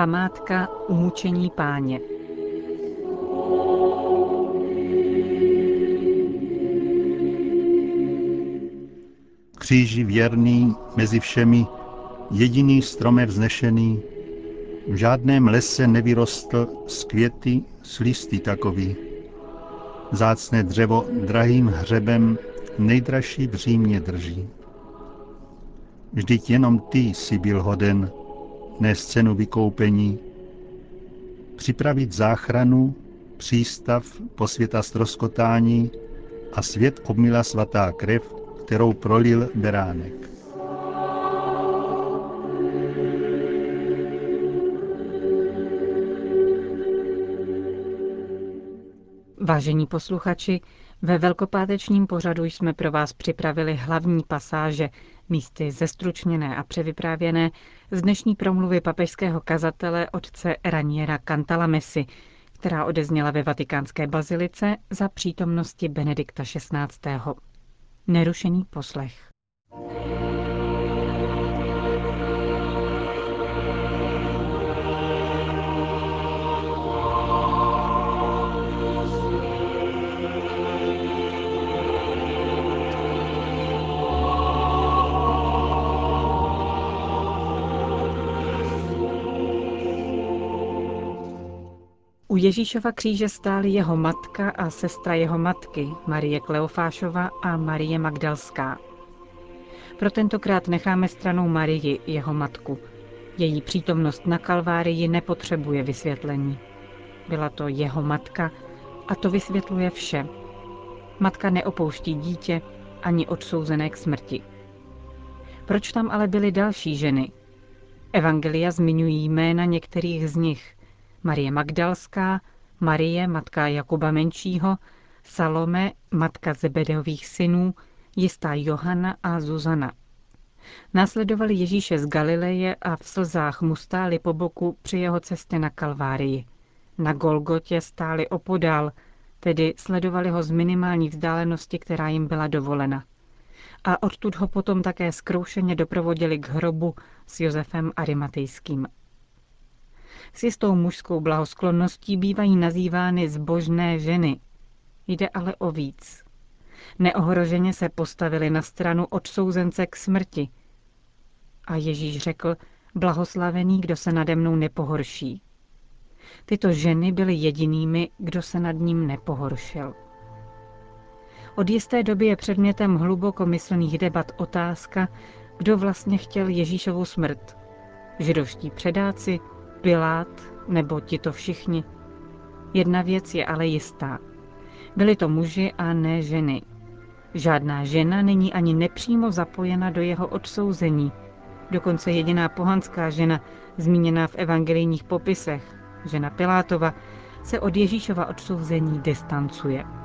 Památka umučení páně. Kříži věrný mezi všemi, jediný strome vznešený, v žádném lese nevyrostl z květy, s listy takový. Zácné dřevo drahým hřebem nejdražší v Římě drží. Vždyť jenom ty jsi byl hoden, ne scénu vykoupení, připravit záchranu, přístav po světa stroskotání a svět obmila svatá krev, kterou prolil beránek. Vážení posluchači, ve velkopátečním pořadu jsme pro vás připravili hlavní pasáže, místy zestručněné a převyprávěné, z dnešní promluvy papežského kazatele otce Raniera Cantalamesi, která odezněla ve vatikánské bazilice za přítomnosti Benedikta XVI. Nerušený poslech. Ježíšova kříže stály jeho matka a sestra jeho matky, Marie Kleofášova a Marie Magdalská. Pro tentokrát necháme stranou Marii, jeho matku. Její přítomnost na Kalvárii nepotřebuje vysvětlení. Byla to jeho matka a to vysvětluje vše. Matka neopouští dítě ani odsouzené k smrti. Proč tam ale byly další ženy? Evangelia zmiňují jména některých z nich – Marie Magdalská, Marie, matka Jakuba Menšího, Salome, matka Zebedeových synů, jistá Johana a Zuzana. Následovali Ježíše z Galileje a v slzách mu stáli po boku při jeho cestě na Kalvárii. Na Golgotě stáli opodál, tedy sledovali ho z minimální vzdálenosti, která jim byla dovolena. A odtud ho potom také zkroušeně doprovodili k hrobu s Josefem Arimatejským s jistou mužskou blahosklonností bývají nazývány zbožné ženy. Jde ale o víc. Neohroženě se postavili na stranu odsouzence k smrti. A Ježíš řekl, blahoslavený, kdo se nade mnou nepohorší. Tyto ženy byly jedinými, kdo se nad ním nepohoršil. Od jisté doby je předmětem hlubokomyslných debat otázka, kdo vlastně chtěl Ježíšovu smrt. Židovští předáci, Pilát nebo ti to všichni. Jedna věc je ale jistá. Byli to muži a ne ženy. Žádná žena není ani nepřímo zapojena do jeho odsouzení. Dokonce jediná pohanská žena, zmíněná v evangelijních popisech, žena Pilátova, se od Ježíšova odsouzení distancuje.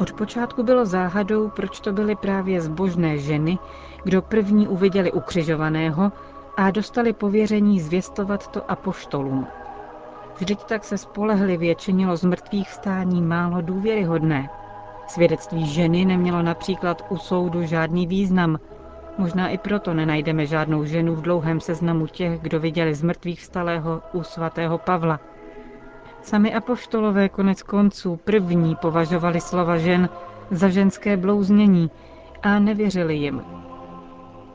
Od počátku bylo záhadou, proč to byly právě zbožné ženy, kdo první uviděli ukřižovaného a dostali pověření zvěstovat to apoštolům. Vždyť tak se spolehlivě činilo z mrtvých stání málo důvěryhodné. Svědectví ženy nemělo například u soudu žádný význam. Možná i proto nenajdeme žádnou ženu v dlouhém seznamu těch, kdo viděli z mrtvých vstalého u svatého Pavla – Sami apoštolové konec konců první považovali slova žen za ženské blouznění a nevěřili jim.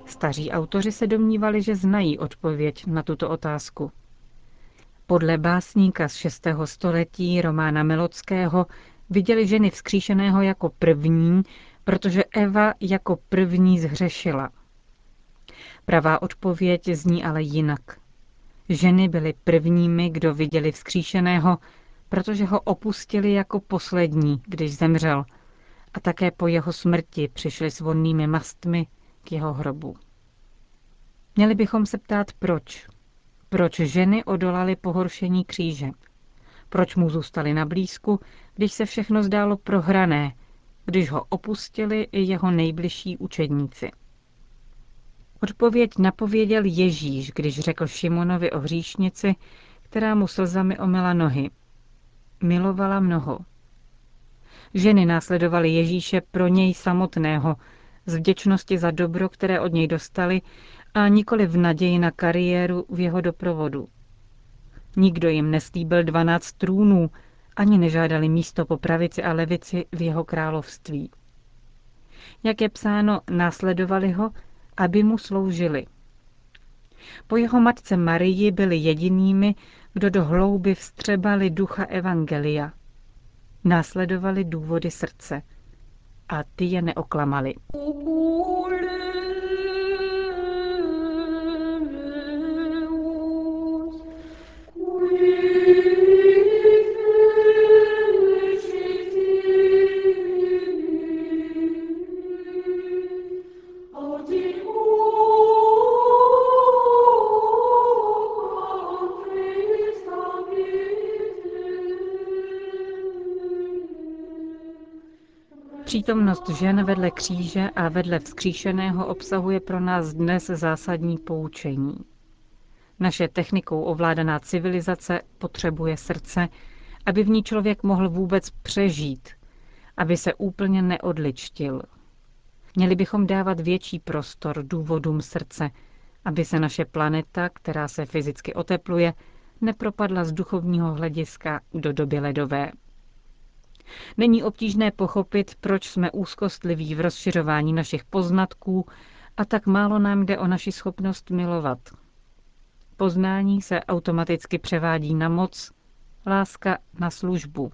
Staří autoři se domnívali, že znají odpověď na tuto otázku. Podle básníka z 6. století Romána Melockého viděli ženy vzkříšeného jako první, protože Eva jako první zhřešila. Pravá odpověď zní ale jinak. Ženy byly prvními, kdo viděli vzkříšeného, protože ho opustili jako poslední, když zemřel, a také po jeho smrti přišli s vonnými mastmi k jeho hrobu. Měli bychom se ptát proč. Proč ženy odolaly pohoršení kříže? Proč mu zůstali na blízku, když se všechno zdálo prohrané, když ho opustili i jeho nejbližší učedníci? Odpověď napověděl Ježíš, když řekl Šimonovi o hříšnici, která mu slzami omila nohy. Milovala mnoho. Ženy následovaly Ježíše pro něj samotného, z vděčnosti za dobro, které od něj dostali, a nikoli v naději na kariéru v jeho doprovodu. Nikdo jim neslíbil dvanáct trůnů, ani nežádali místo po pravici a levici v jeho království. Jak je psáno, následovali ho, aby mu sloužili. Po jeho matce Marii byli jedinými, kdo do hlouby vstřebali ducha Evangelia. Následovali důvody srdce a ty je neoklamali. Přítomnost žen vedle kříže a vedle vzkříšeného obsahuje pro nás dnes zásadní poučení. Naše technikou ovládaná civilizace potřebuje srdce, aby v ní člověk mohl vůbec přežít, aby se úplně neodličtil. Měli bychom dávat větší prostor důvodům srdce, aby se naše planeta, která se fyzicky otepluje, nepropadla z duchovního hlediska do doby ledové. Není obtížné pochopit, proč jsme úzkostliví v rozšiřování našich poznatků a tak málo nám jde o naši schopnost milovat. Poznání se automaticky převádí na moc, láska na službu.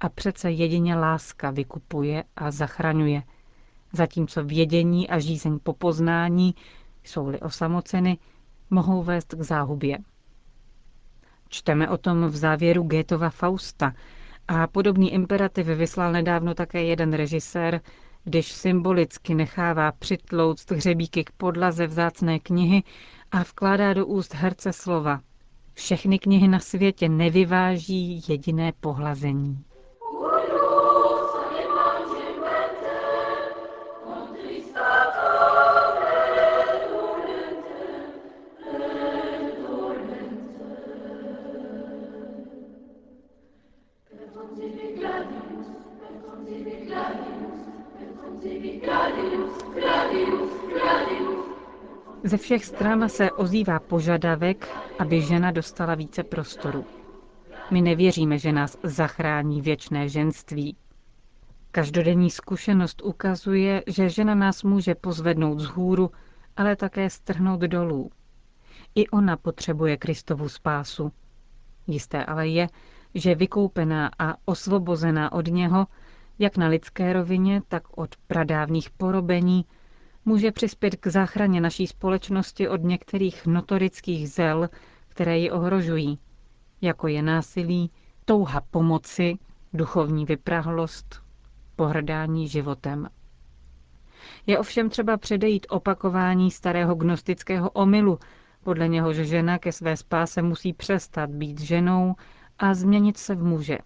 A přece jedině láska vykupuje a zachraňuje, zatímco vědění a žízeň po poznání, jsou-li osamoceny, mohou vést k záhubě. Čteme o tom v závěru Gétova Fausta, a podobný imperativ vyslal nedávno také jeden režisér, když symbolicky nechává přitlouct hřebíky k podlaze vzácné knihy a vkládá do úst herce slova. Všechny knihy na světě nevyváží jediné pohlazení. Ze všech stran se ozývá požadavek, aby žena dostala více prostoru. My nevěříme, že nás zachrání věčné ženství. Každodenní zkušenost ukazuje, že žena nás může pozvednout z hůru, ale také strhnout dolů. I ona potřebuje Kristovu spásu. Jisté ale je, že vykoupená a osvobozená od něho, jak na lidské rovině, tak od pradávných porobení, může přispět k záchraně naší společnosti od některých notorických zel, které ji ohrožují, jako je násilí, touha pomoci, duchovní vyprahlost, pohrdání životem. Je ovšem třeba předejít opakování starého gnostického omylu, podle něhož žena ke své spáse musí přestat být ženou a změnit se v muže.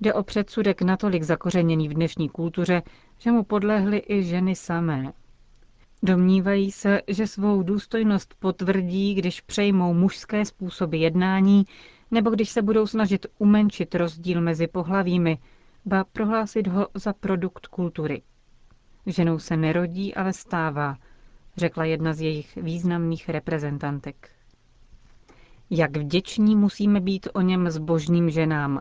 Jde o předsudek natolik zakořeněný v dnešní kultuře, že mu podlehly i ženy samé. Domnívají se, že svou důstojnost potvrdí, když přejmou mužské způsoby jednání nebo když se budou snažit umenčit rozdíl mezi pohlavími, ba prohlásit ho za produkt kultury. Ženou se nerodí, ale stává, řekla jedna z jejich významných reprezentantek. Jak vděční musíme být o něm zbožným ženám.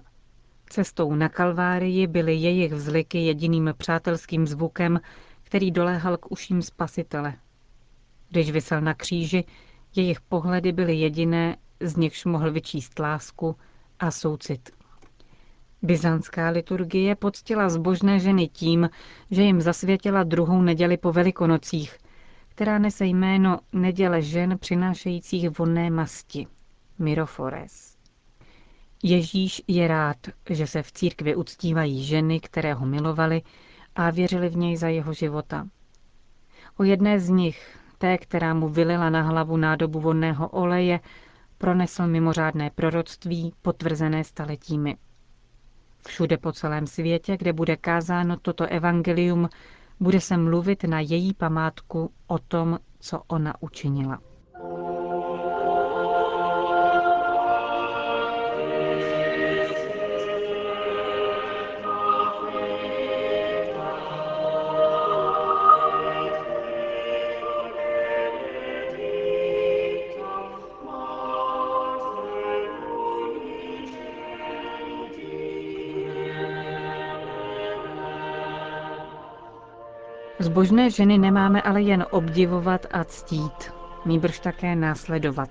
Cestou na Kalvárii byly jejich vzliky jediným přátelským zvukem, který doléhal k uším spasitele. Když vysel na kříži, jejich pohledy byly jediné, z nichž mohl vyčíst lásku a soucit. Byzantská liturgie poctila zbožné ženy tím, že jim zasvětila druhou neděli po velikonocích, která nese jméno Neděle žen přinášejících vonné masti, Mirofores. Ježíš je rád, že se v církvi uctívají ženy, které ho milovali a věřili v něj za jeho života. O jedné z nich, té, která mu vylila na hlavu nádobu vodného oleje, pronesl mimořádné proroctví, potvrzené staletími. Všude po celém světě, kde bude kázáno toto evangelium, bude se mluvit na její památku o tom, co ona učinila. Zbožné ženy nemáme ale jen obdivovat a ctít, nýbrž také následovat.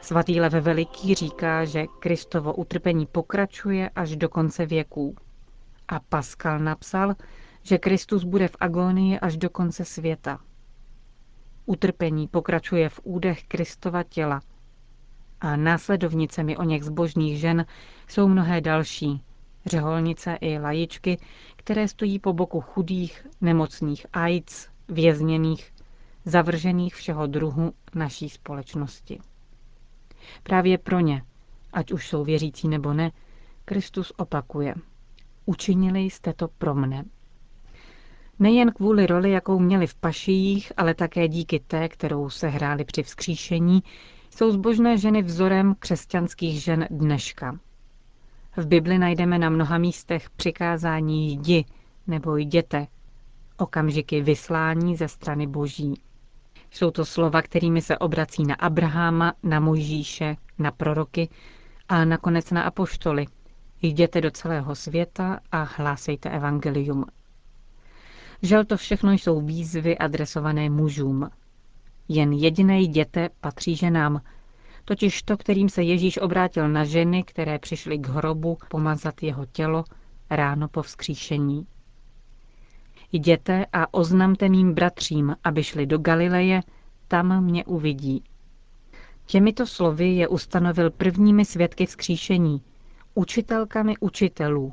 Svatý Lev Veliký říká, že Kristovo utrpení pokračuje až do konce věků. A Pascal napsal, že Kristus bude v agónii až do konce světa. Utrpení pokračuje v údech Kristova těla. A následovnicemi o něch zbožných žen jsou mnohé další, řeholnice i lajičky, které stojí po boku chudých, nemocných AIDS, vězněných, zavržených všeho druhu naší společnosti. Právě pro ně, ať už jsou věřící nebo ne, Kristus opakuje. Učinili jste to pro mne. Nejen kvůli roli, jakou měli v pašijích, ale také díky té, kterou se hráli při vzkříšení, jsou zbožné ženy vzorem křesťanských žen dneška. V Bibli najdeme na mnoha místech přikázání jdi nebo jděte, okamžiky vyslání ze strany Boží. Jsou to slova, kterými se obrací na Abraháma, na Mojžíše, na proroky a nakonec na apoštoly. Jděte do celého světa a hlásejte evangelium. Žel to všechno jsou výzvy adresované mužům. Jen jediné jděte patří ženám, totiž to, kterým se Ježíš obrátil na ženy, které přišly k hrobu pomazat jeho tělo ráno po vzkříšení. Jděte a oznamte mým bratřím, aby šli do Galileje, tam mě uvidí. Těmito slovy je ustanovil prvními svědky vzkříšení, učitelkami učitelů,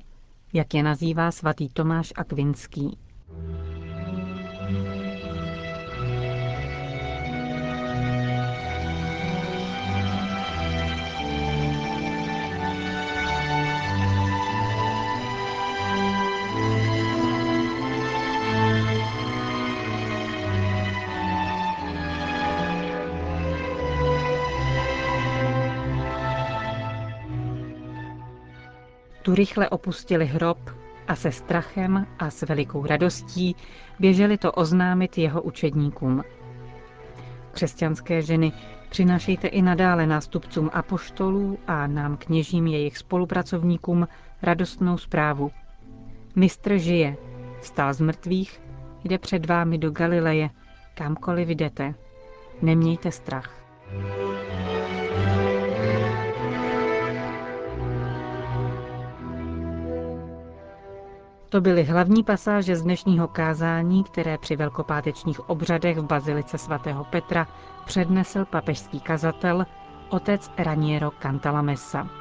jak je nazývá svatý Tomáš Akvinský. Tu rychle opustili hrob a se strachem a s velikou radostí běželi to oznámit jeho učedníkům. Křesťanské ženy, přinášejte i nadále nástupcům apoštolů a nám kněžím jejich spolupracovníkům radostnou zprávu. Mistr žije, vstal z mrtvých, jde před vámi do Galileje, kamkoliv jdete. Nemějte strach. To byly hlavní pasáže z dnešního kázání, které při velkopátečních obřadech v Bazilice svatého Petra přednesl papežský kazatel otec Raniero Cantalamessa.